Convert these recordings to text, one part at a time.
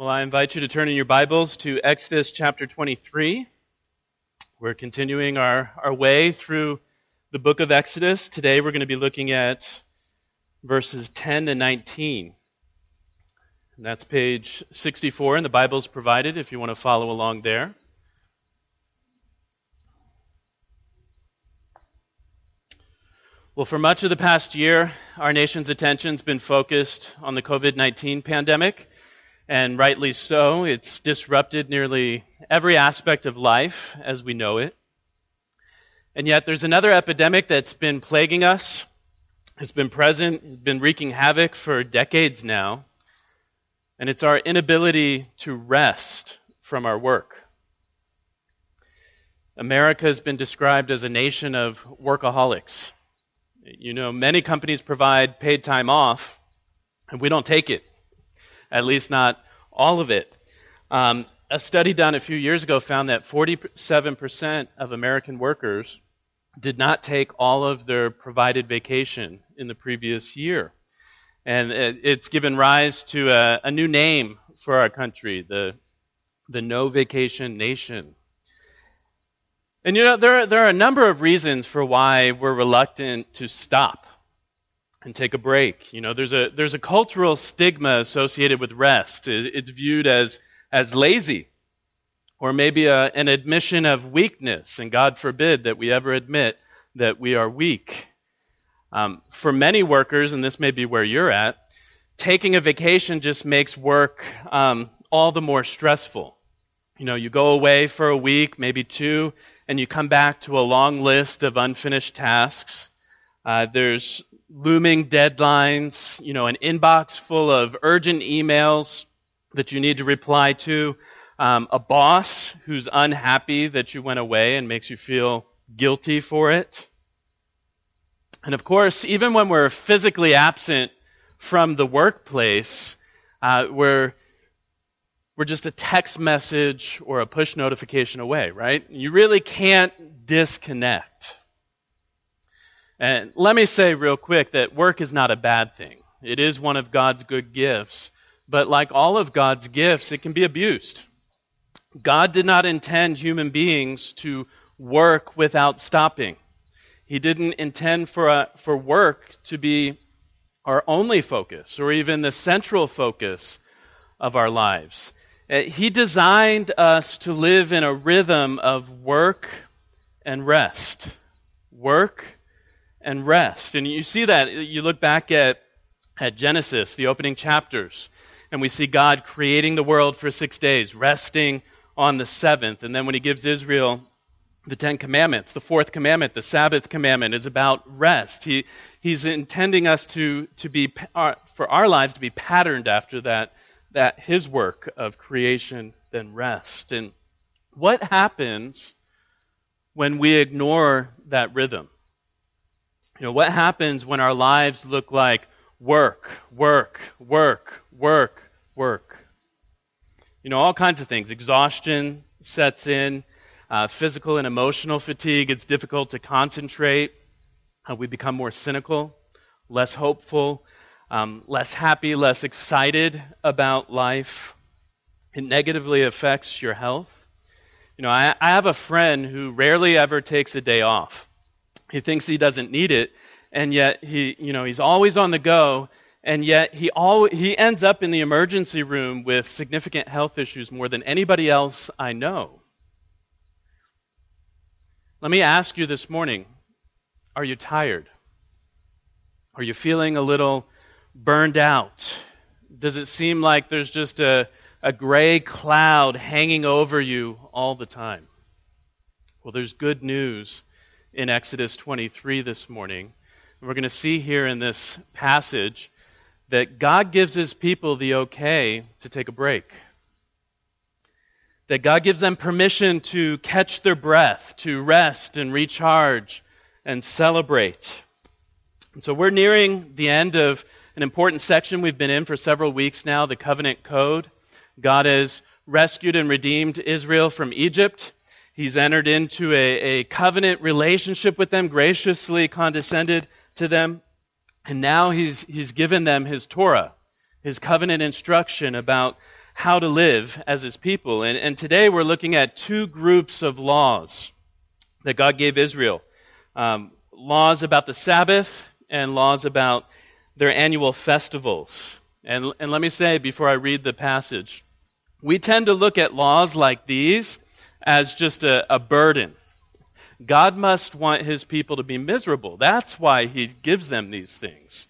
Well, I invite you to turn in your Bibles to Exodus chapter 23. We're continuing our, our way through the book of Exodus. Today we're going to be looking at verses 10 to 19. And that's page 64 in the Bible's provided if you want to follow along there. Well, for much of the past year, our nation's attention's been focused on the COVID 19 pandemic and rightly so. It's disrupted nearly every aspect of life as we know it. And yet, there's another epidemic that's been plaguing us, has been present, has been wreaking havoc for decades now, and it's our inability to rest from our work. America has been described as a nation of workaholics. You know, many companies provide paid time off, and we don't take it at least not all of it. Um, a study done a few years ago found that 47% of American workers did not take all of their provided vacation in the previous year. And it's given rise to a, a new name for our country, the, the no vacation nation. And you know, there, there are a number of reasons for why we're reluctant to stop and take a break. You know, there's a there's a cultural stigma associated with rest. It's viewed as as lazy, or maybe a, an admission of weakness. And God forbid that we ever admit that we are weak. Um, for many workers, and this may be where you're at, taking a vacation just makes work um, all the more stressful. You know, you go away for a week, maybe two, and you come back to a long list of unfinished tasks. Uh, there's looming deadlines, you know, an inbox full of urgent emails that you need to reply to, um, a boss who's unhappy that you went away and makes you feel guilty for it. And of course, even when we're physically absent from the workplace, uh, we're we're just a text message or a push notification away, right? You really can't disconnect. And let me say real quick that work is not a bad thing. It is one of God's good gifts. But like all of God's gifts, it can be abused. God did not intend human beings to work without stopping. He didn't intend for, a, for work to be our only focus or even the central focus of our lives. Uh, he designed us to live in a rhythm of work and rest. Work and rest. And you see that, you look back at, at Genesis, the opening chapters, and we see God creating the world for six days, resting on the seventh. And then when he gives Israel the Ten Commandments, the fourth commandment, the Sabbath commandment, is about rest. He, he's intending us to, to be, uh, for our lives to be patterned after that, that his work of creation, then rest. And what happens when we ignore that rhythm? You know, what happens when our lives look like work, work, work, work, work? You know, all kinds of things. Exhaustion sets in, uh, physical and emotional fatigue. It's difficult to concentrate. Uh, we become more cynical, less hopeful, um, less happy, less excited about life. It negatively affects your health. You know, I, I have a friend who rarely ever takes a day off. He thinks he doesn't need it, and yet he, you know, he's always on the go, and yet he always, he ends up in the emergency room with significant health issues more than anybody else I know. Let me ask you this morning, are you tired? Are you feeling a little burned out? Does it seem like there's just a, a gray cloud hanging over you all the time? Well, there's good news in Exodus 23 this morning. We're going to see here in this passage that God gives his people the okay to take a break. That God gives them permission to catch their breath, to rest and recharge and celebrate. And so we're nearing the end of an important section we've been in for several weeks now the covenant code. God has rescued and redeemed Israel from Egypt. He's entered into a, a covenant relationship with them, graciously condescended to them. And now he's, he's given them his Torah, his covenant instruction about how to live as his people. And, and today we're looking at two groups of laws that God gave Israel um, laws about the Sabbath and laws about their annual festivals. And, and let me say before I read the passage, we tend to look at laws like these as just a, a burden. God must want his people to be miserable. That's why he gives them these things.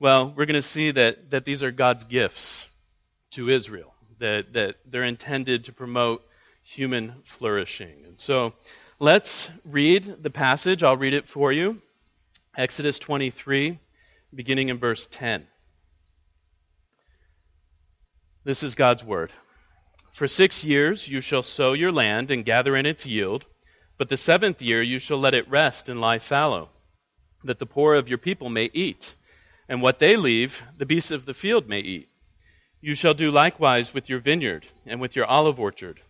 Well, we're going to see that, that these are God's gifts to Israel, that, that they're intended to promote human flourishing. And so let's read the passage. I'll read it for you. Exodus 23, beginning in verse 10. This is God's word. For six years you shall sow your land and gather in its yield, but the seventh year you shall let it rest and lie fallow, that the poor of your people may eat, and what they leave the beasts of the field may eat. You shall do likewise with your vineyard and with your olive orchard.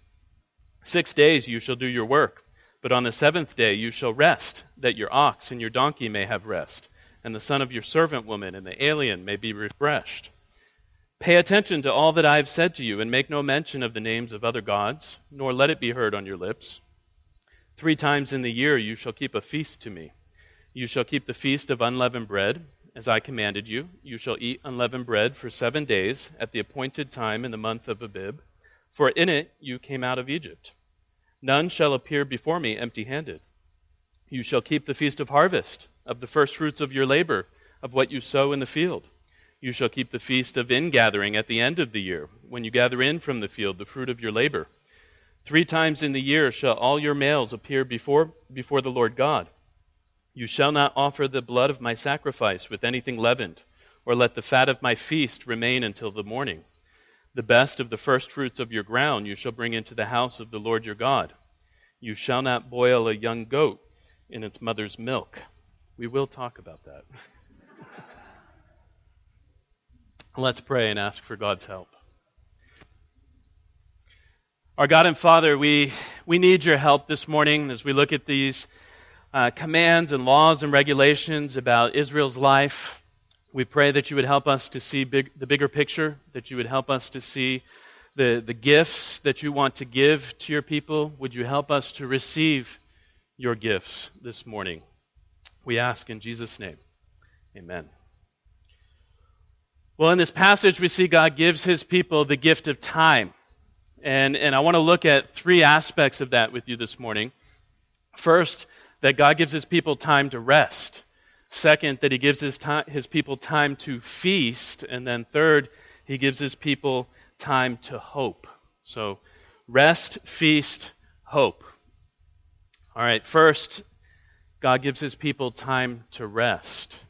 Six days you shall do your work, but on the seventh day you shall rest, that your ox and your donkey may have rest, and the son of your servant woman and the alien may be refreshed. Pay attention to all that I have said to you, and make no mention of the names of other gods, nor let it be heard on your lips. Three times in the year you shall keep a feast to me. You shall keep the feast of unleavened bread, as I commanded you. You shall eat unleavened bread for seven days at the appointed time in the month of Abib, for in it you came out of Egypt. None shall appear before me empty handed. You shall keep the feast of harvest, of the first fruits of your labor, of what you sow in the field. You shall keep the feast of ingathering at the end of the year, when you gather in from the field the fruit of your labor. Three times in the year shall all your males appear before, before the Lord God. You shall not offer the blood of my sacrifice with anything leavened, or let the fat of my feast remain until the morning. The best of the first fruits of your ground you shall bring into the house of the Lord your God. You shall not boil a young goat in its mother's milk. We will talk about that. Let's pray and ask for God's help. Our God and Father, we, we need your help this morning as we look at these uh, commands and laws and regulations about Israel's life. We pray that you would help us to see big, the bigger picture, that you would help us to see the, the gifts that you want to give to your people. Would you help us to receive your gifts this morning? We ask in Jesus' name. Amen. Well, in this passage, we see God gives his people the gift of time. And, and I want to look at three aspects of that with you this morning. First, that God gives his people time to rest. Second, that he gives his, time, his people time to feast. And then third, he gives his people time to hope. So, rest, feast, hope. All right, first, God gives his people time to rest.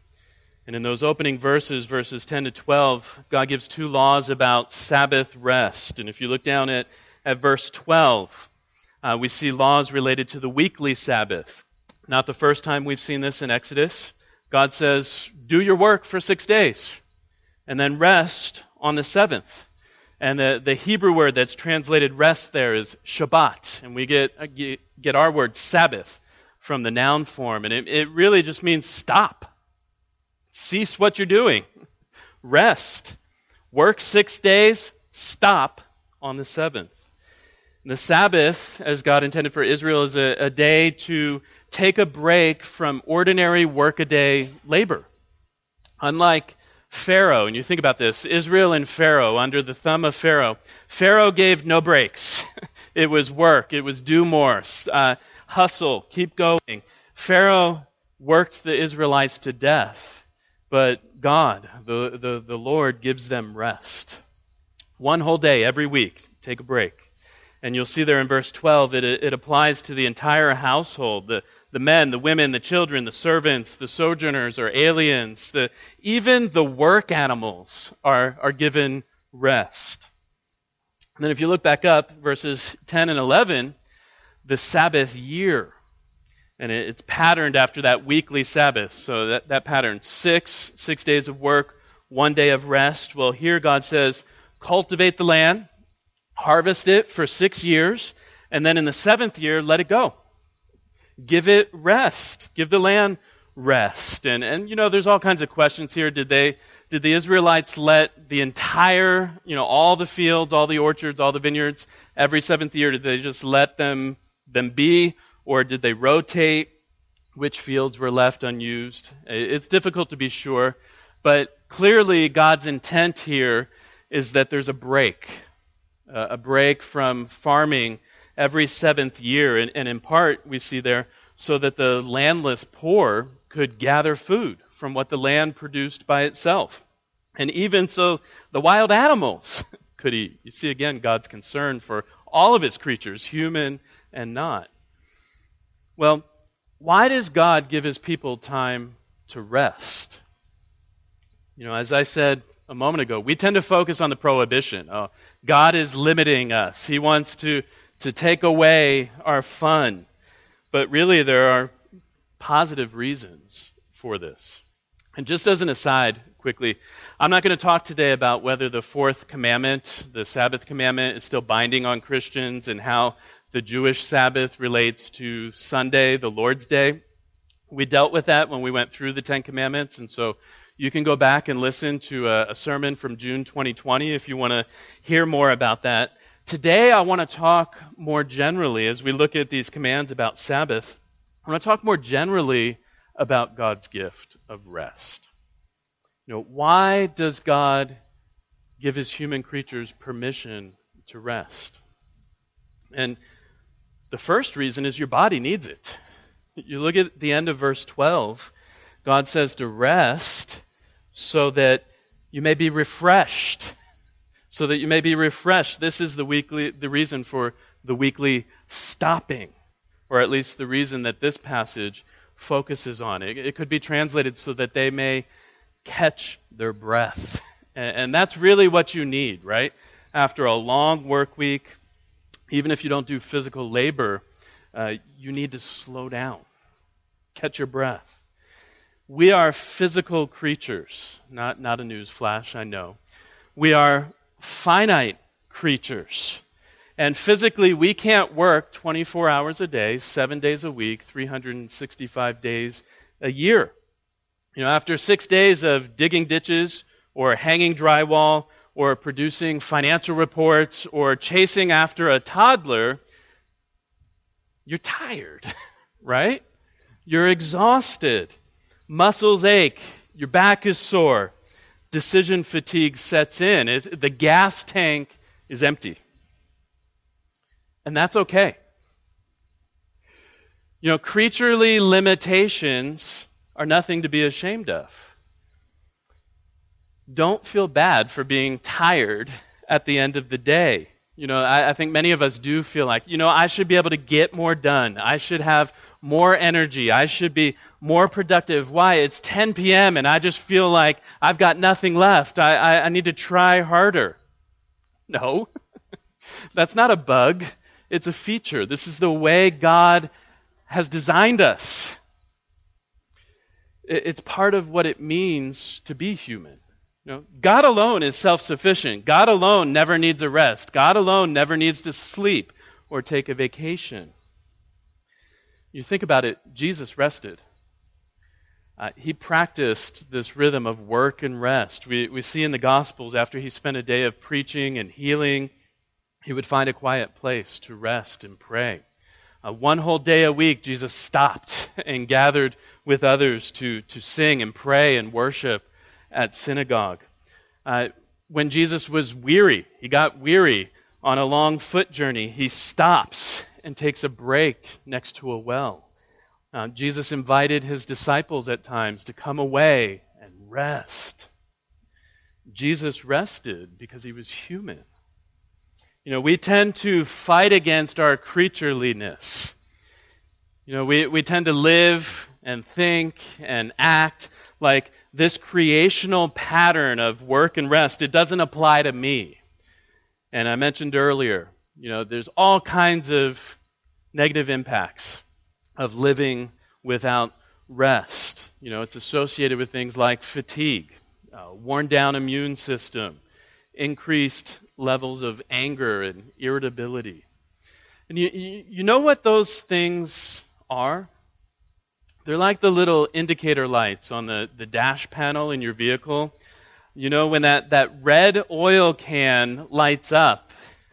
And in those opening verses, verses 10 to 12, God gives two laws about Sabbath rest. And if you look down at, at verse 12, uh, we see laws related to the weekly Sabbath. Not the first time we've seen this in Exodus. God says, Do your work for six days, and then rest on the seventh. And the, the Hebrew word that's translated rest there is Shabbat. And we get, uh, get our word Sabbath from the noun form. And it, it really just means stop Cease what you're doing. Rest. Work six days. Stop on the seventh. the Sabbath, as God intended for Israel, is a, a day to take a break from ordinary workaday labor. Unlike Pharaoh, and you think about this Israel and Pharaoh, under the thumb of Pharaoh, Pharaoh gave no breaks. it was work, it was do more, uh, hustle, keep going. Pharaoh worked the Israelites to death. But God, the, the, the Lord, gives them rest. One whole day every week, take a break. And you'll see there in verse 12, it, it applies to the entire household the, the men, the women, the children, the servants, the sojourners or aliens, the, even the work animals are, are given rest. And then if you look back up, verses 10 and 11, the Sabbath year and it's patterned after that weekly Sabbath. So that, that pattern, six, six days of work, one day of rest. Well, here God says, cultivate the land, harvest it for six years, and then in the seventh year, let it go. Give it rest. Give the land rest. And, and you know, there's all kinds of questions here. Did they did the Israelites let the entire, you know, all the fields, all the orchards, all the vineyards, every seventh year, did they just let them, them be? Or did they rotate which fields were left unused? It's difficult to be sure, but clearly God's intent here is that there's a break, uh, a break from farming every seventh year. And, and in part, we see there, so that the landless poor could gather food from what the land produced by itself. And even so, the wild animals could eat. You see again God's concern for all of his creatures, human and not. Well, why does God give his people time to rest? You know, as I said a moment ago, we tend to focus on the prohibition. Oh, God is limiting us. He wants to, to take away our fun. But really, there are positive reasons for this. And just as an aside, quickly, I'm not going to talk today about whether the fourth commandment, the Sabbath commandment, is still binding on Christians and how the Jewish Sabbath relates to Sunday, the Lord's Day. We dealt with that when we went through the Ten Commandments, and so you can go back and listen to a, a sermon from June 2020 if you want to hear more about that. Today, I want to talk more generally as we look at these commands about Sabbath. I want to talk more generally about God's gift of rest. You know, why does God give his human creatures permission to rest? And the first reason is your body needs it. You look at the end of verse 12, God says to rest so that you may be refreshed. So that you may be refreshed. This is the weekly the reason for the weekly stopping, or at least the reason that this passage focuses on. It, it could be translated so that they may catch their breath. And, and that's really what you need, right? After a long work week, even if you don't do physical labor, uh, you need to slow down, catch your breath. We are physical creatures, not, not a news flash, I know. We are finite creatures. And physically, we can't work 24 hours a day, seven days a week, 365 days a year. You know, after six days of digging ditches or hanging drywall or producing financial reports or chasing after a toddler, you're tired, right? You're exhausted. Muscles ache. Your back is sore. Decision fatigue sets in. It, the gas tank is empty. And that's okay. You know, creaturely limitations are nothing to be ashamed of. Don't feel bad for being tired at the end of the day. You know, I, I, think many of us do feel like, you know, I should be able to get more done. I should have more energy. I should be more productive. Why? It's 10 p.m. and I just feel like I've got nothing left. I, I, I need to try harder. No, that's not a bug. It's a feature. This is the way God has designed us. It's part of what it means to be human. You know, God alone is self sufficient. God alone never needs a rest. God alone never needs to sleep or take a vacation. You think about it, Jesus rested. Uh, he practiced this rhythm of work and rest. We, we see in the Gospels after he spent a day of preaching and healing he would find a quiet place to rest and pray. Uh, one whole day a week, Jesus stopped and gathered with others to, to sing and pray and worship at synagogue. Uh, when Jesus was weary, he got weary on a long foot journey, he stops and takes a break next to a well. Uh, Jesus invited his disciples at times to come away and rest. Jesus rested because he was human. You know, we tend to fight against our creatureliness. You know, we, we tend to live and think and act like this creational pattern of work and rest, it doesn't apply to me. And I mentioned earlier, you know, there's all kinds of negative impacts of living without rest. You know, it's associated with things like fatigue, uh, worn down immune system, increased levels of anger and irritability. And you, you, you know what those things are? They're like the little indicator lights on the, the dash panel in your vehicle. You know, when that, that red oil can lights up,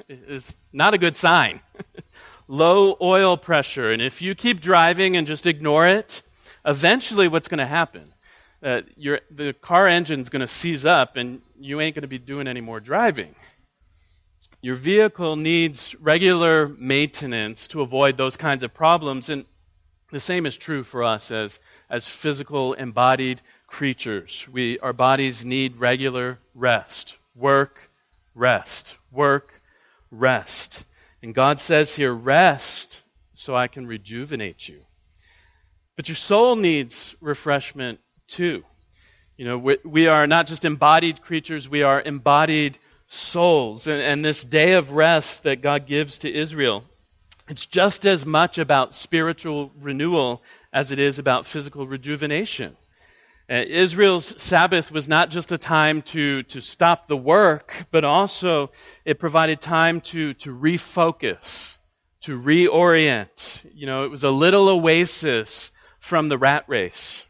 it's not a good sign. Low oil pressure. And if you keep driving and just ignore it, eventually what's going to happen? Uh, your, the car engine's going to seize up and you ain't going to be doing any more driving. Your vehicle needs regular maintenance to avoid those kinds of problems. And the same is true for us as, as physical, embodied creatures. We, our bodies need regular rest. Work, rest. Work, rest. And God says here, rest so I can rejuvenate you. But your soul needs refreshment too. You know, we, we are not just embodied creatures, we are embodied souls. And, and this day of rest that God gives to Israel, it's just as much about spiritual renewal as it is about physical rejuvenation. Uh, Israel's Sabbath was not just a time to, to stop the work, but also it provided time to, to refocus, to reorient. You know, it was a little oasis from the rat race.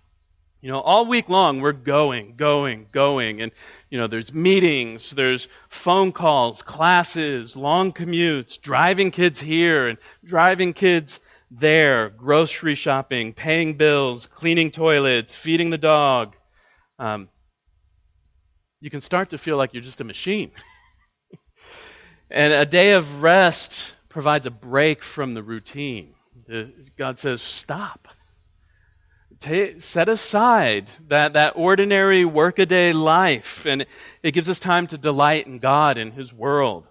You know, all week long we're going, going, going. And, you know, there's meetings, there's phone calls, classes, long commutes, driving kids here and driving kids there, grocery shopping, paying bills, cleaning toilets, feeding the dog, um, you can start to feel like you're just a machine. and a day of rest provides a break from the routine. God says, stop. Set aside that, that ordinary workaday life, and it gives us time to delight in God and His world.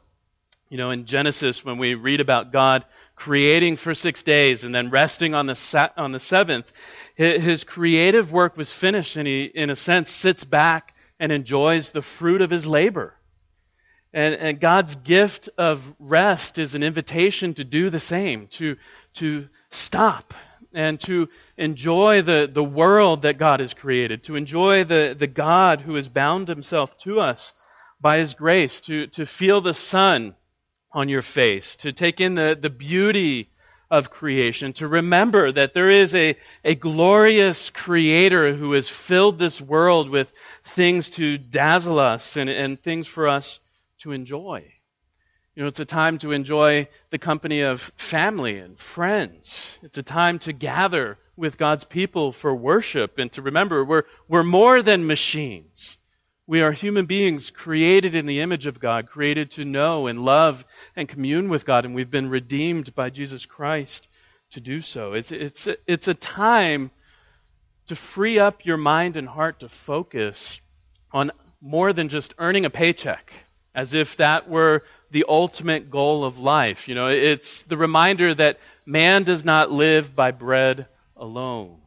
You know, in Genesis, when we read about God creating for six days and then resting on the, on the seventh, his creative work was finished, and he, in a sense, sits back and enjoys the fruit of his labor. And, and God's gift of rest is an invitation to do the same, to, to stop and to enjoy the, the world that God has created, to enjoy the, the God who has bound himself to us by his grace, to, to feel the sun on your face, to take in the, the beauty of creation, to remember that there is a, a glorious creator who has filled this world with things to dazzle us and, and things for us to enjoy. You know, it's a time to enjoy the company of family and friends. It's a time to gather with God's people for worship and to remember we're, we're more than machines. We are human beings created in the image of God, created to know and love and commune with God, and we've been redeemed by Jesus Christ to do so. It's, it's, it's a time to free up your mind and heart to focus on more than just earning a paycheck, as if that were the ultimate goal of life. You know, it's the reminder that man does not live by bread alone.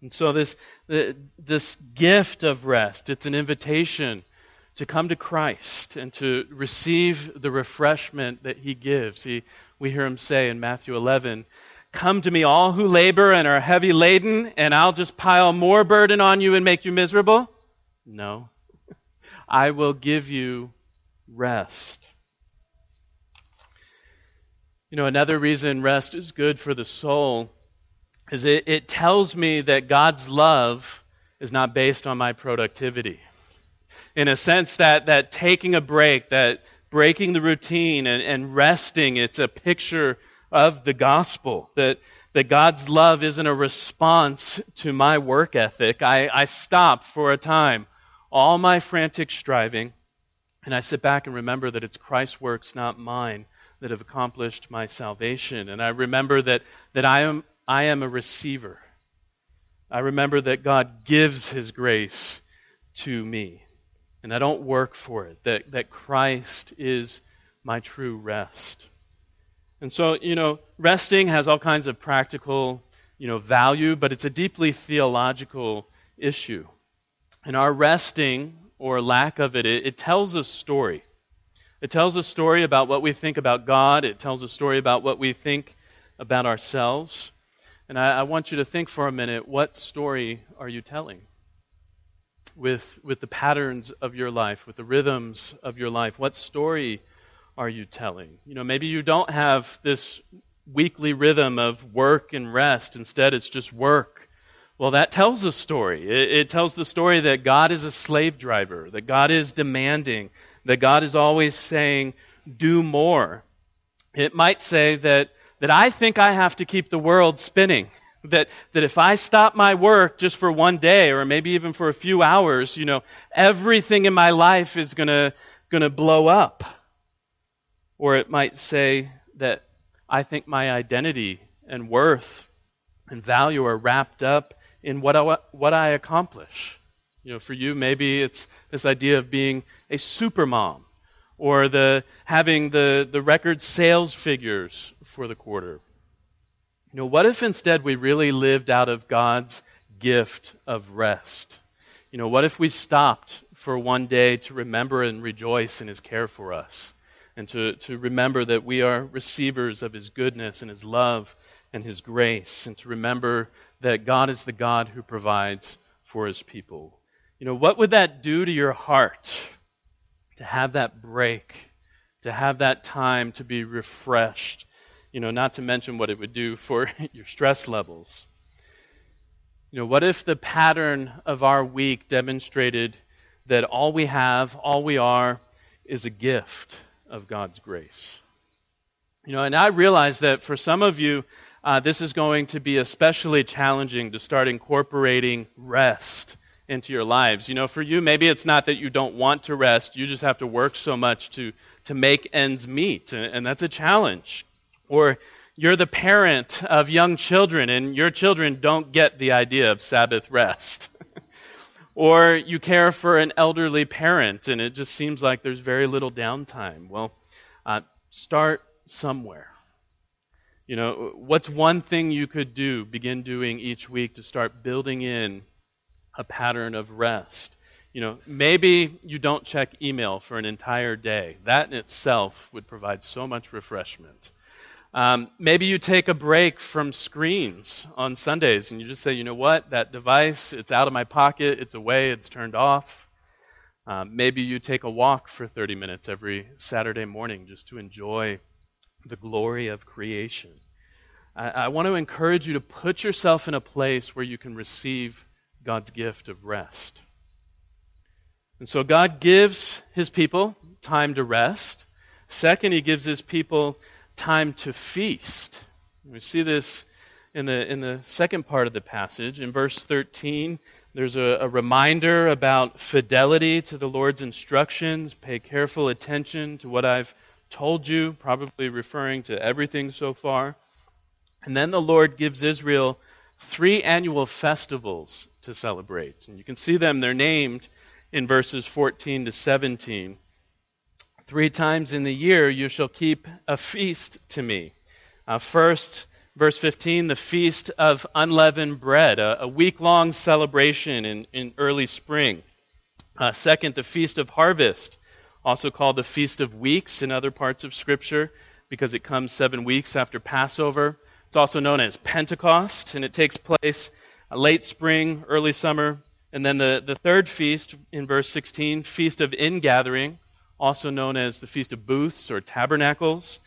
And so this this gift of rest, it's an invitation to come to Christ and to receive the refreshment that he gives. He, we hear him say in Matthew 11, Come to me, all who labor and are heavy laden, and I'll just pile more burden on you and make you miserable? No. I will give you rest. You know, another reason rest is good for the soul is it, it tells me that God's love is not based on my productivity. In a sense, that, that taking a break, that breaking the routine and, and resting, it's a picture of the gospel. That, that God's love isn't a response to my work ethic. I, I stop for a time all my frantic striving, and I sit back and remember that it's Christ's works, not mine, that have accomplished my salvation. And I remember that, that I am I am a receiver. I remember that God gives His grace to me, and I don't work for it, that, that Christ is my true rest. And so, you know, resting has all kinds of practical, you know, value, but it's a deeply theological issue. And our resting, or lack of it, it, it tells a story. It tells a story about what we think about God, it tells a story about what we think about ourselves. And I, I, want you to think for a minute what story are you telling? With, with the patterns of your life, with the rhythms of your life. What story are you telling? You know, maybe you don't have this weekly rhythm of work and rest. Instead, it's just work, Well, that tells a story. It, it, tells the story that God is a slave driver, that God is demanding, that God is always saying, do more. It might say that, that I think I have to keep the world spinning. That, that if I stop my work just for one day or maybe even for a few hours, you know, everything in my life is going to blow up. Or it might say that I think my identity and worth and value are wrapped up in what I, what I accomplish. You know, for you, maybe it's this idea of being a super mom or the having the, the record sales figures for the quarter. You know, what if instead we really lived out of God's gift of rest? You know, what if we stopped for one day to remember and rejoice in His care for us? And to, to remember that we are receivers of His goodness and His love and His grace. And to remember that God is the God who provides for His people. You know, what would that do to your heart? to have that break, to have that time to be refreshed. You know, not to mention what it would do for your stress levels. You know, what if the pattern of our week demonstrated that all we have, all we are, is a gift of God's grace? You know, and I realize that for some of you, uh, this is going to be especially challenging to start incorporating rest into your lives. You know, for you, maybe it's not that you don't want to rest, you just have to work so much to, to make ends meet, and, and that's a challenge. Or you're the parent of young children, and your children don't get the idea of Sabbath rest. or you care for an elderly parent, and it just seems like there's very little downtime. Well, uh, start somewhere. You know, what's one thing you could do, begin doing each week to start building in a pattern of rest. You know, maybe you don't check email for an entire day. That in itself would provide so much refreshment. Um, maybe you take a break from screens on Sundays and you just say, you know what, that device, it's out of my pocket, it's away, it's turned off. Um, maybe you take a walk for 30 minutes every Saturday morning just to enjoy the glory of creation. I, I want to encourage you to put yourself in a place where you can receive God's gift of rest. And so God gives his people time to rest. Second, he gives his people time to feast. We see this in the, in the second part of the passage. In verse 13, there's a, a reminder about fidelity to the Lord's instructions. Pay careful attention to what I've told you, probably referring to everything so far. And then the Lord gives Israel three annual festivals to celebrate. And you can see them, they're named in verses 14 to 17. Three times in the year you shall keep a feast to me. Uh, first, verse 15, the feast of unleavened bread, a, a week long celebration in, in early spring. Uh, second, the feast of harvest, also called the feast of weeks in other parts of Scripture because it comes seven weeks after Passover. It's also known as Pentecost, and it takes place late spring, early summer. And then the, the third feast in verse 16, Feast of Ingathering, also known as the Feast of Booths or Tabernacles,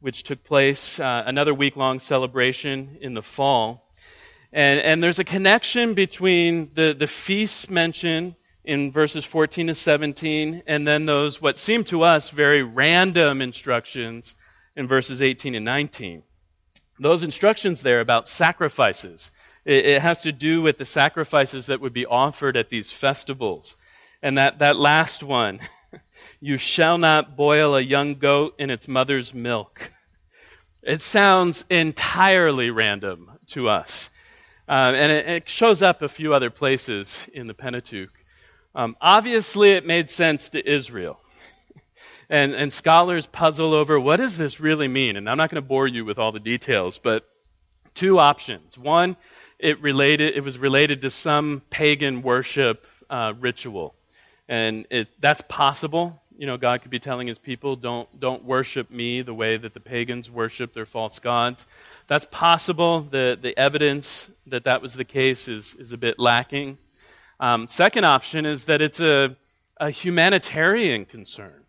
which took place uh, another week long celebration in the fall. And, and there's a connection between the, the feasts mentioned in verses 14 to 17 and then those, what seem to us, very random instructions in verses 18 and 19. Those instructions there about sacrifices, it, it has to do with the sacrifices that would be offered at these festivals. And that, that last one, you shall not boil a young goat in its mother's milk. It sounds entirely random to us. Um, and it, it, shows up a few other places in the Pentateuch. Um, obviously, it made sense to Israel and, and scholars puzzle over what does this really mean? And I'm not going to bore you with all the details, but two options. One, it related it was related to some pagan worship uh, ritual, and it, that's possible. You know, God could be telling His people, "Don't don't worship me the way that the pagans worship their false gods." That's possible. The the evidence that that was the case is is a bit lacking. Um, second option is that it's a a humanitarian concern.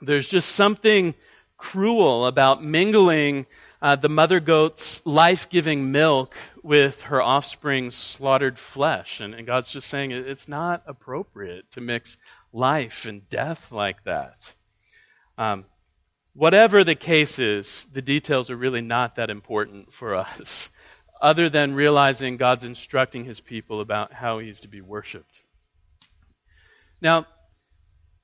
There's just something cruel about mingling uh, the mother goat's life giving milk with her offspring's slaughtered flesh. And, and God's just saying it's not appropriate to mix life and death like that. Um, whatever the case is, the details are really not that important for us, other than realizing God's instructing his people about how he's to be worshiped. Now,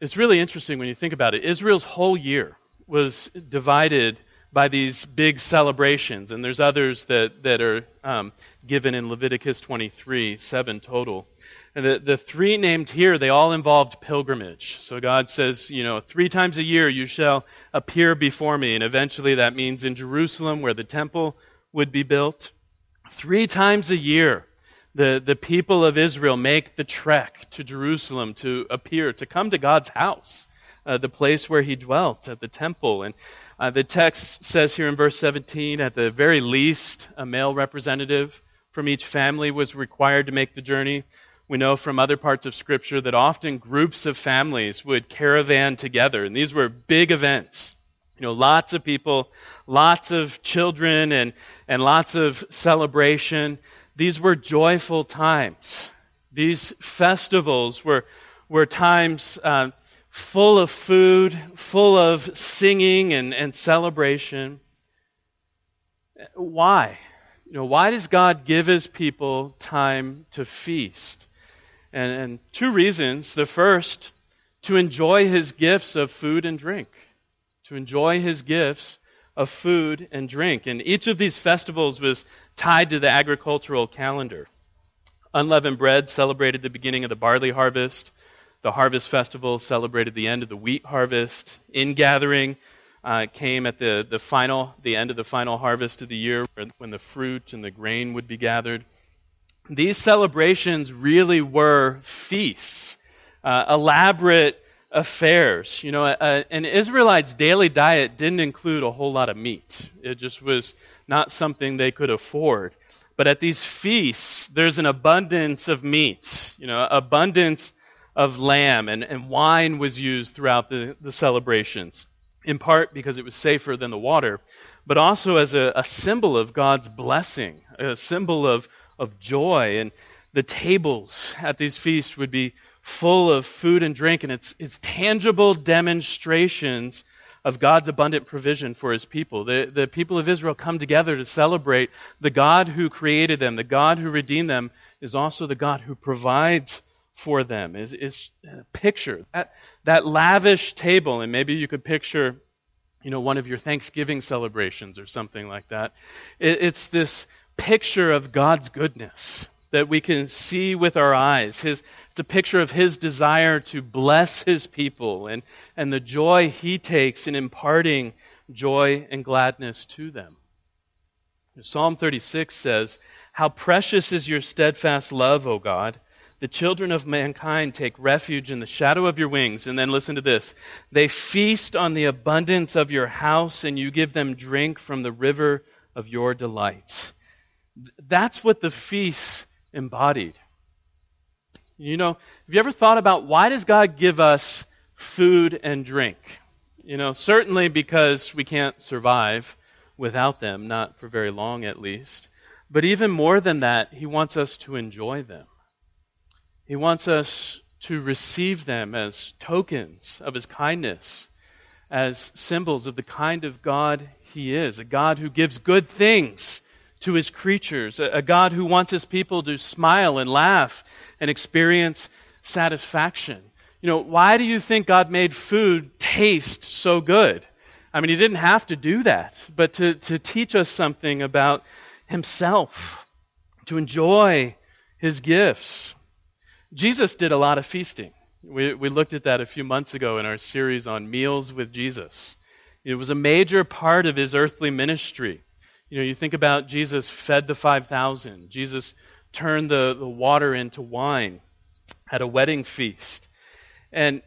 it's really interesting when you think about it. Israel's whole year was divided by these big celebrations, and there's others that, that are um, given in Leviticus 23, seven total. And the, the three named here, they all involved pilgrimage. So God says, you know, three times a year you shall appear before me. And eventually that means in Jerusalem where the temple would be built. Three times a year, the, the people of Israel make the trek to Jerusalem to appear, to come to God's house, uh, the place where he dwelt at the temple. And uh, the text says here in verse 17, at the very least, a male representative from each family was required to make the journey. We know from other parts of Scripture that often groups of families would caravan together, and these were big events. You know, lots of people, lots of children, and, and lots of celebration. These were joyful times. These festivals were, were times uh, full of food, full of singing and, and celebration. Why? You know, why does God give his people time to feast? And, and two reasons. The first, to enjoy his gifts of food and drink. To enjoy his gifts of food and drink. And each of these festivals was tied to the agricultural calendar. Unleavened bread celebrated the beginning of the barley harvest. The harvest festival celebrated the end of the wheat harvest. Ingathering uh, came at the, the final, the end of the final harvest of the year, when the fruit and the grain would be gathered. These celebrations really were feasts, uh, elaborate affairs. You know, a, an Israelite's daily diet didn't include a whole lot of meat. It just was not something they could afford. But at these feasts, there's an abundance of meat, you know, abundance of lamb, and, and wine was used throughout the, the celebrations, in part because it was safer than the water, but also as a, a symbol of God's blessing, a symbol of, of joy. And the tables at these feasts would be full of food and drink, and it's, it's tangible demonstrations of God's abundant provision for his people. The, the people of Israel come together to celebrate the God who created them, the God who redeemed them, is also the God who provides for them. Is, is uh, picture that, that lavish table and maybe you could picture you know one of your thanksgiving celebrations or something like that. It, it's this picture of god's goodness that we can see with our eyes. His, it's a picture of his desire to bless his people and, and the joy he takes in imparting joy and gladness to them psalm 36 says how precious is your steadfast love o god the children of mankind take refuge in the shadow of your wings. And then listen to this they feast on the abundance of your house, and you give them drink from the river of your delights. That's what the feast embodied. You know, have you ever thought about why does God give us food and drink? You know, certainly because we can't survive without them, not for very long at least. But even more than that, He wants us to enjoy them. He wants us to receive them as tokens of His kindness, as symbols of the kind of God He is, a God who gives good things to His creatures, a God who wants His people to smile and laugh and experience satisfaction. You know, why do you think God made food taste so good? I mean, He didn't have to do that, but to, to teach us something about Himself, to enjoy His gifts. Jesus did a lot of feasting. We, we looked at that a few months ago in our series on meals with Jesus. It was a major part of his earthly ministry. You know, you think about Jesus fed the 5,000, Jesus turned the, the water into wine at a wedding feast. And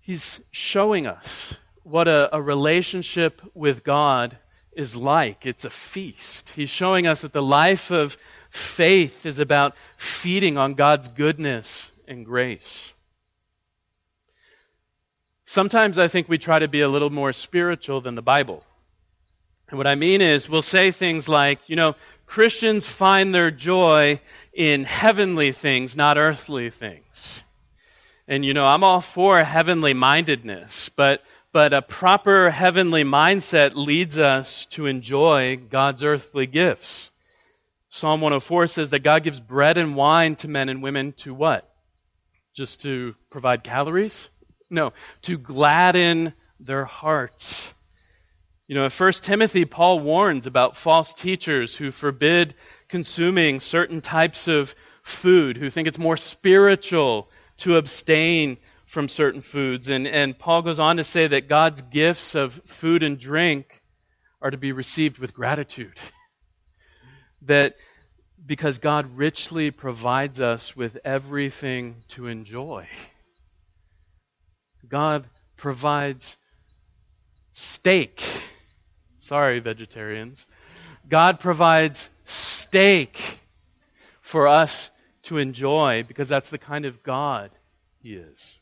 he's showing us what a, a relationship with God is like. It's a feast. He's showing us that the life of Faith is about feeding on God's goodness and grace. Sometimes I think we try to be a little more spiritual than the Bible. And what I mean is, we'll say things like, you know, Christians find their joy in heavenly things, not earthly things. And, you know, I'm all for heavenly mindedness, but, but a proper heavenly mindset leads us to enjoy God's earthly gifts. Psalm 104 says that God gives bread and wine to men and women to what? Just to provide calories? No, to gladden their hearts. You know, in 1 Timothy, Paul warns about false teachers who forbid consuming certain types of food, who think it's more spiritual to abstain from certain foods. And, and Paul goes on to say that God's gifts of food and drink are to be received with gratitude. that because God richly provides us with everything to enjoy. God provides steak. Sorry, vegetarians. God provides steak for us to enjoy because that's the kind of God He is.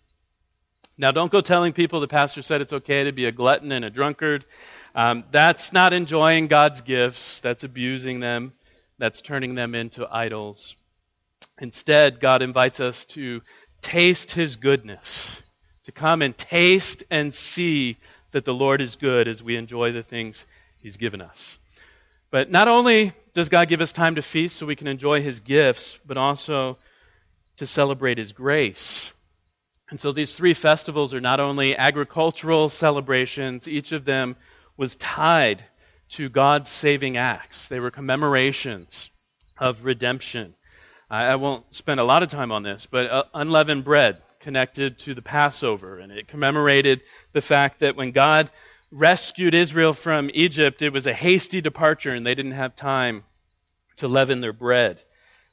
Now, don't go telling people the pastor said it's okay to be a glutton and a drunkard. Um, that's not enjoying God's gifts, that's abusing them, that's turning them into idols. Instead, God invites us to taste His goodness, to come and taste and see that the Lord is good as we enjoy the things He's given us. But not only does God give us time to feast so we can enjoy His gifts, but also to celebrate His grace. And so these three festivals are not only agricultural celebrations, each of them was tied to God's saving acts. They were commemorations of redemption. I won't spend a lot of time on this, but uh, unleavened bread connected to the Passover, and it commemorated the fact that when God rescued Israel from Egypt, it was a hasty departure and they didn't have time to leaven their bread.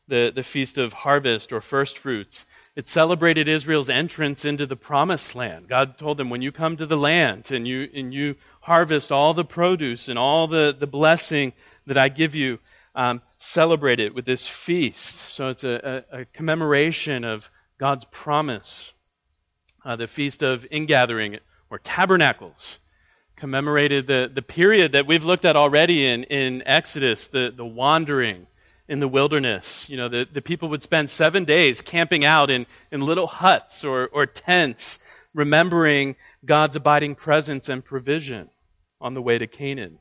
The, the Feast of Harvest or First Fruits. It celebrated Israel's entrance into the promised land. God told them, when you come to the land and you, and you harvest all the produce and all the, the blessing that I give you, um, celebrate it with this feast. So it's a, a, a commemoration of God's promise. Uh, the Feast of Ingathering or Tabernacles commemorated the, the period that we've looked at already in, in Exodus, the, the wandering in the wilderness. You know, the, the people would spend seven days camping out in, in little huts or, or tents, remembering God's abiding presence and provision on the way to Canaan.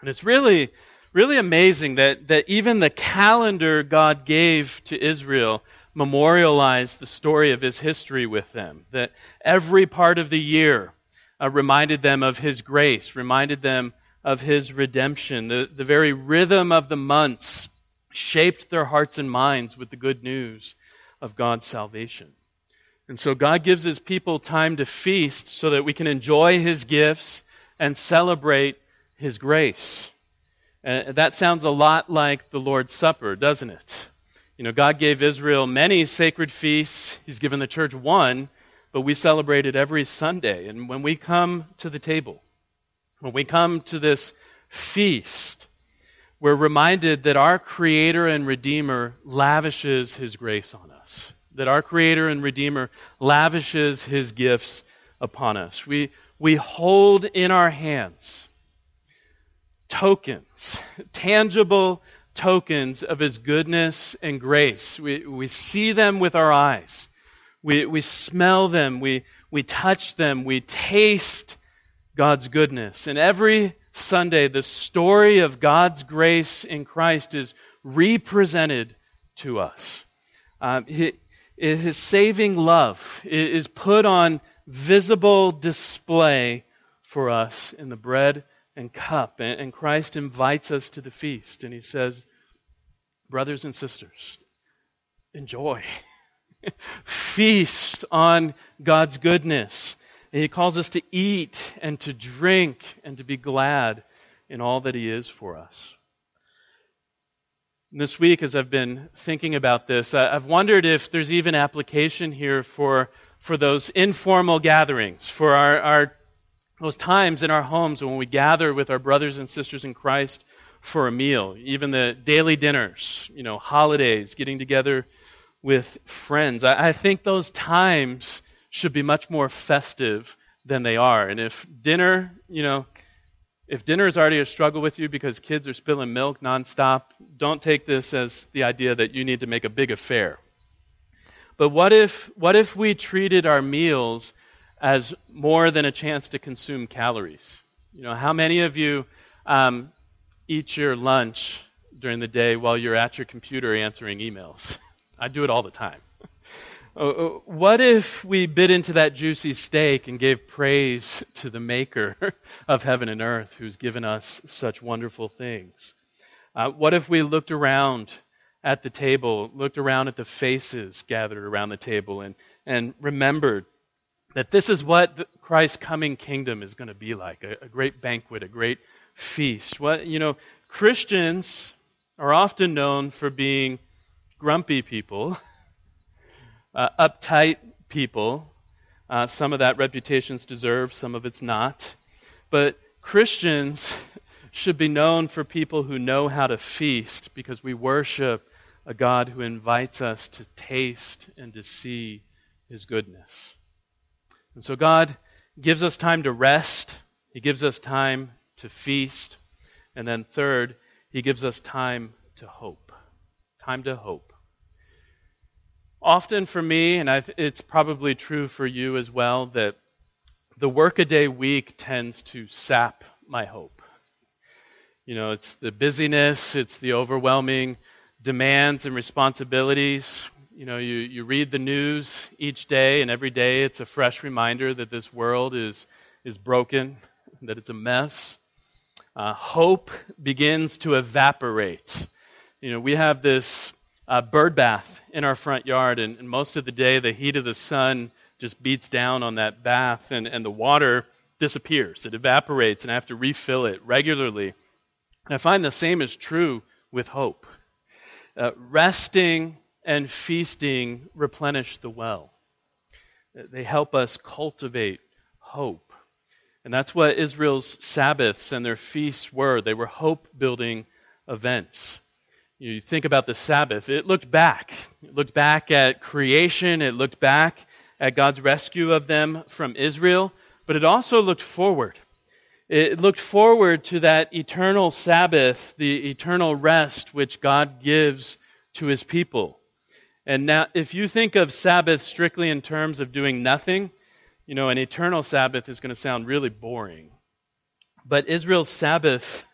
And it's really, really amazing that, that even the calendar God gave to Israel memorialized the story of his history with them. That every part of the year uh, reminded them of his grace, reminded them of his redemption. The, the very rhythm of the months shaped their hearts and minds with the good news of God's salvation. And so God gives his people time to feast so that we can enjoy his gifts and celebrate his grace. Uh, that sounds a lot like the Lord's Supper, doesn't it? You know, God gave Israel many sacred feasts. He's given the church one but we celebrate it every Sunday. And when we come to the table, when we come to this feast, we're reminded that our Creator and Redeemer lavishes His grace on us, that our Creator and Redeemer lavishes His gifts upon us. We, we hold in our hands tokens, tangible tokens of His goodness and grace. We, we see them with our eyes. We, we smell them, we, we touch them, we taste God's goodness. And every Sunday, the story of God's grace in Christ is represented to us. Um, his saving love is put on visible display for us in the bread and cup. And Christ invites us to the feast. And he says, Brothers and sisters, enjoy. feast on God's goodness. And he calls us to eat and to drink and to be glad in all that He is for us. This week, as I've been thinking about this, I've wondered if there's even application here for, for those informal gatherings, for our, our, those times in our homes when we gather with our brothers and sisters in Christ for a meal, even the daily dinners, you know, holidays, getting together with friends. I, I think those times should be much more festive than they are. And if dinner, you know, If dinner is already a struggle with you because kids are spilling milk nonstop, don't take this as the idea that you need to make a big affair. But what if, what if we treated our meals as more than a chance to consume calories? You know, how many of you um, eat your lunch during the day while you're at your computer answering emails? I do it all the time. Uh, uh, what if we bit into that juicy steak and gave praise to the maker of heaven and earth who's given us such wonderful things? Uh, what if we looked around at the table, looked around at the faces gathered around the table, and, and remembered that this is what Christ's coming kingdom is going to be like a, a great banquet, a great feast? What, you know, Christians are often known for being grumpy people uh, uptight people. Uh, some of that reputation's deserved, some of it's not. But Christians should be known for people who know how to feast because we worship a God who invites us to taste and to see his goodness. And so God gives us time to rest, he gives us time to feast, and then third, he gives us time to hope. Time to hope. Often for me, and I've, it's probably true for you as well, that the workaday week tends to sap my hope. You know, it's the busyness, it's the overwhelming demands and responsibilities. You know, you, you read the news each day, and every day it's a fresh reminder that this world is, is broken, that it's a mess. Uh, hope begins to evaporate. You know, we have this uh, bird bath in our front yard, and, and, most of the day the heat of the sun just beats down on that bath, and, and the water disappears. It evaporates, and I have to refill it regularly. And I find the same is true with hope. Uh, resting and feasting replenish the well. They help us cultivate hope. And that's what Israel's Sabbaths and their feasts were. They were hope building events. You think about the Sabbath, it looked back. It looked back at creation, it looked back at God's rescue of them from Israel, but it also looked forward. It looked forward to that eternal Sabbath, the eternal rest which God gives to his people. And now, if you think of Sabbath strictly in terms of doing nothing, you know, an eternal Sabbath is going to sound really boring. But Israel's Sabbath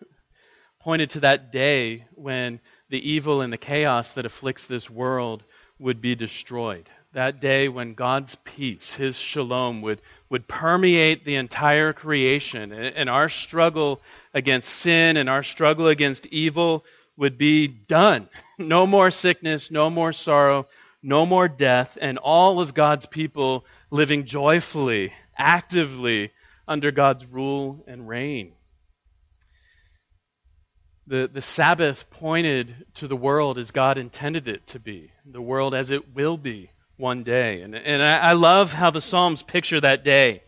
pointed to that day when the evil and the chaos that afflicts this world would be destroyed. That day when God's peace, His shalom, would, would permeate the entire creation, and our struggle against sin and our struggle against evil would be done. No more sickness, no more sorrow, no more death, and all of God's people living joyfully, actively under God's rule and reign. The, the Sabbath pointed to the world as God intended it to be, the world as it will be one day. And, and I, I love how the Psalms picture that day.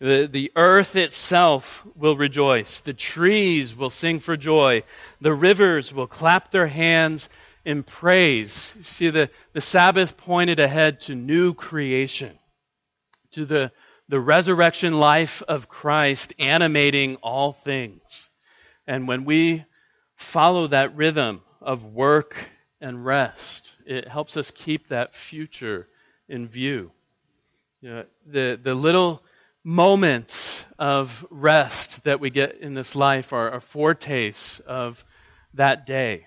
The, the earth itself will rejoice, the trees will sing for joy, the rivers will clap their hands in praise. See, the, the Sabbath pointed ahead to new creation, to the, the resurrection life of Christ animating all things. And when we follow that rhythm of work and rest. It helps us keep that future in view. You know, the, the little moments of rest that we get in this life are, are foretastes of that day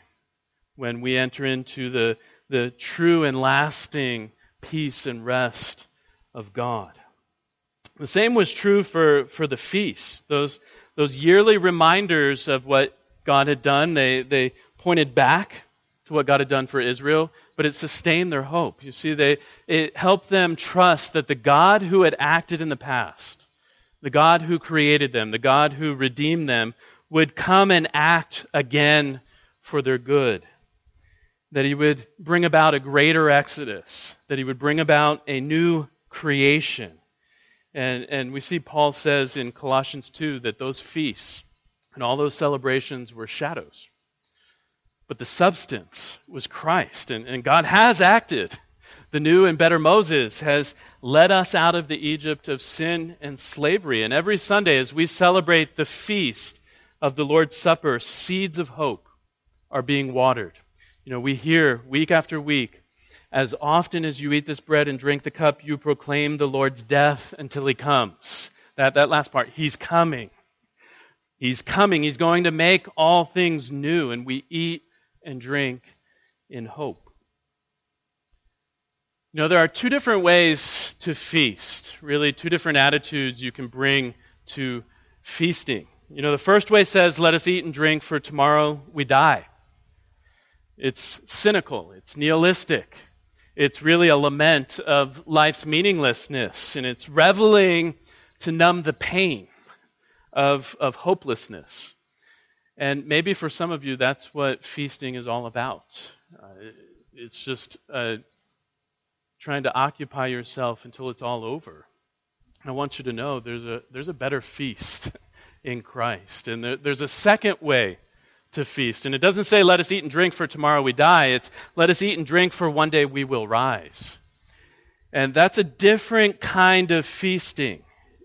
when we enter into the, the true and lasting peace and rest of God. The same was true for, for the feasts, those, those yearly reminders of what God had done. They, they pointed back to what God had done for Israel, but it sustained their hope. You see, they, it helped them trust that the God who had acted in the past, the God who created them, the God who redeemed them, would come and act again for their good. That he would bring about a greater exodus, that he would bring about a new creation. And, and we see Paul says in Colossians 2 that those feasts, and all those celebrations were shadows. But the substance was Christ. And, and God has acted. The new and better Moses has led us out of the Egypt of sin and slavery. And every Sunday, as we celebrate the feast, of the Lord's Supper, seeds of hope are being watered. You know, we hear week after week, as often as you eat this bread and drink the cup, you proclaim the Lord's death until he comes. That, that last part, he's coming. He's coming. He's going to make all things new, and we eat and drink in hope. You know, there are two different ways to feast, really, two different attitudes you can bring to feasting. You know, the first way says, let us eat and drink, for tomorrow we die. It's cynical, it's nihilistic, it's really a lament of life's meaninglessness, and it's reveling to numb the pain of, of hopelessness. And maybe for some of you, that's what feasting is all about. Uh, it's just uh, trying to occupy yourself until it's all over. I want you to know there's a, there's a better feast in Christ. And there, there's a second way to feast. And it doesn't say, let us eat and drink for tomorrow we die. It's, let us eat and drink for one day we will rise. And that's a different kind of feasting.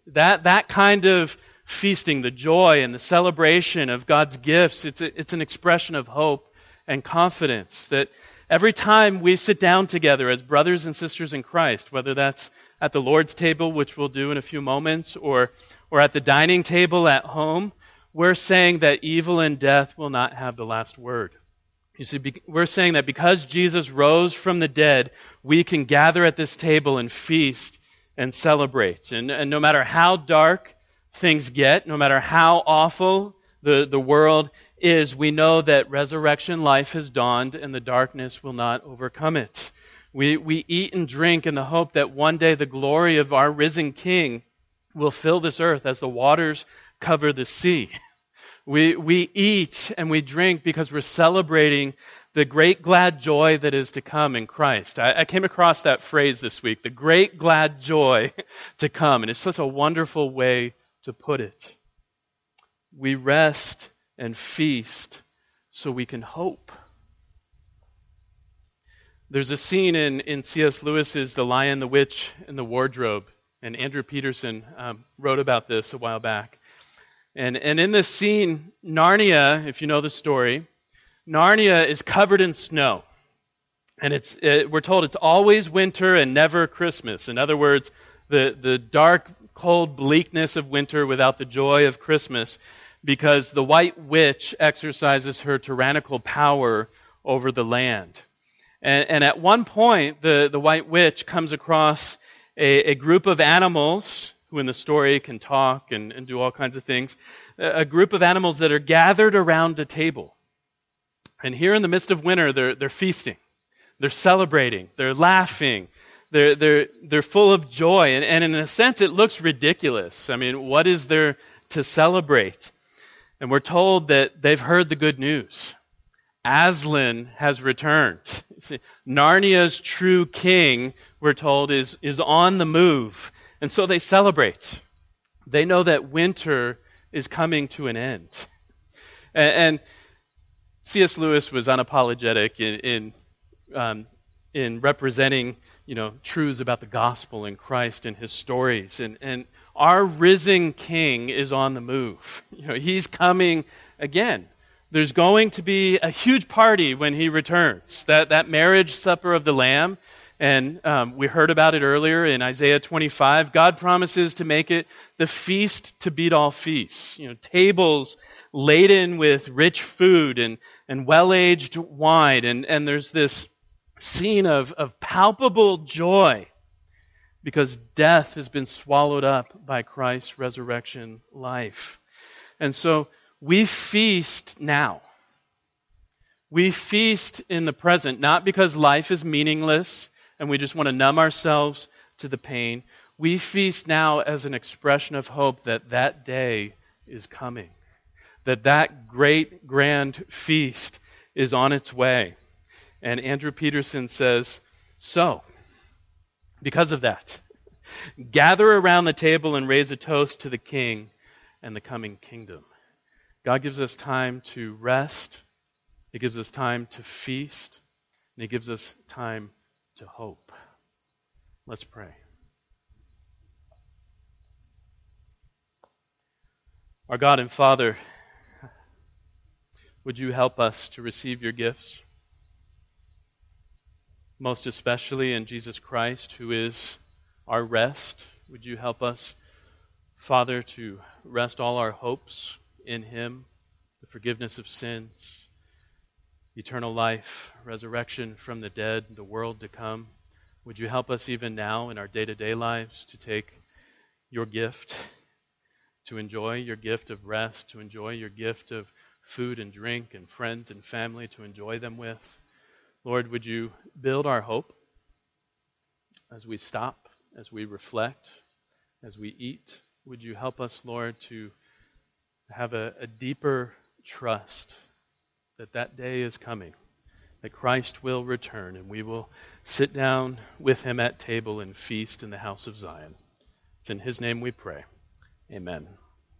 That, that kind of feasting, the joy and the celebration of God's gifts, it's, a, it's an expression of hope and confidence that Every time we sit down together as brothers and sisters in Christ, whether that's at the Lord's table, which we'll do in a few moments, or, or at the dining table at home, we're saying that evil and death will not have the last word. You see, we're saying that because Jesus rose from the dead, we can gather at this table and feast and celebrate. And, and no matter how dark things get, no matter how awful the, the world is we know that resurrection life has dawned and the darkness will not overcome it. We, we eat and drink in the hope that one day the glory of our risen King will fill this earth as the waters cover the sea. We, we eat and we drink because we're celebrating the great glad joy that is to come in Christ. I, I, came across that phrase this week, the great glad joy to come, and it's such a wonderful way to put it. We rest and feast so we can hope. There's a scene in, in C.S. Lewis's The Lion, the Witch, and the Wardrobe, and Andrew Peterson um, wrote about this a while back. And, and in this scene, Narnia, if you know the story, Narnia is covered in snow. And it's, it, we're told it's always winter and never Christmas. In other words, the, the dark, cold bleakness of winter without the joy of Christmas because the white witch exercises her tyrannical power over the land. And, and at one point, the, the white witch comes across a, a, group of animals who, in the story, can talk and, and do all kinds of things. A, group of animals that are gathered around a table. And here in the midst of winter, they're, they're feasting, they're celebrating, they're laughing, they're, they're, they're full of joy. And, and in a sense, it looks ridiculous. I mean, what is there to celebrate? And we're told that they've heard the good news. Aslan has returned. See, Narnia's true king, we're told, is, is on the move. And so they celebrate. They know that winter is coming to an end. And, and C.S. Lewis was unapologetic in, in, um, in representing you know, truths about the gospel and Christ and his stories. And, and our risen king is on the move. You know, he's coming again. There's going to be a huge party when he returns. That, that marriage supper of the Lamb, and um, we heard about it earlier in Isaiah 25. God promises to make it the feast to beat all feasts. You know, tables laden with rich food and, and well aged wine. And, and there's this scene of, of palpable joy because death has been swallowed up by Christ's resurrection life. And so we feast now. We feast in the present, not because life is meaningless and we just want to numb ourselves to the pain. We feast now as an expression of hope that that day is coming, that that great, grand feast is on its way. And Andrew Peterson says, So, because of that, gather around the table and raise a toast to the King and the coming kingdom. God gives us time to rest, He gives us time to feast, and He gives us time to hope. Let's pray. Our God and Father, Would you help us to receive your gifts? Most especially in Jesus Christ, who is our rest. Would you help us, Father, to rest all our hopes in Him, the forgiveness of sins, eternal life, resurrection from the dead, the world to come? Would you help us even now in our day to day lives to take your gift, to enjoy your gift of rest, to enjoy your gift of food and drink and friends and family to enjoy them with? Lord, would you build our hope as we stop, as we reflect, as we eat? Would you help us, Lord, to have a, a deeper trust that that day is coming? that Christ will return and we will sit down with him at table and feast in the house of Zion. It's in his name we pray. Amen.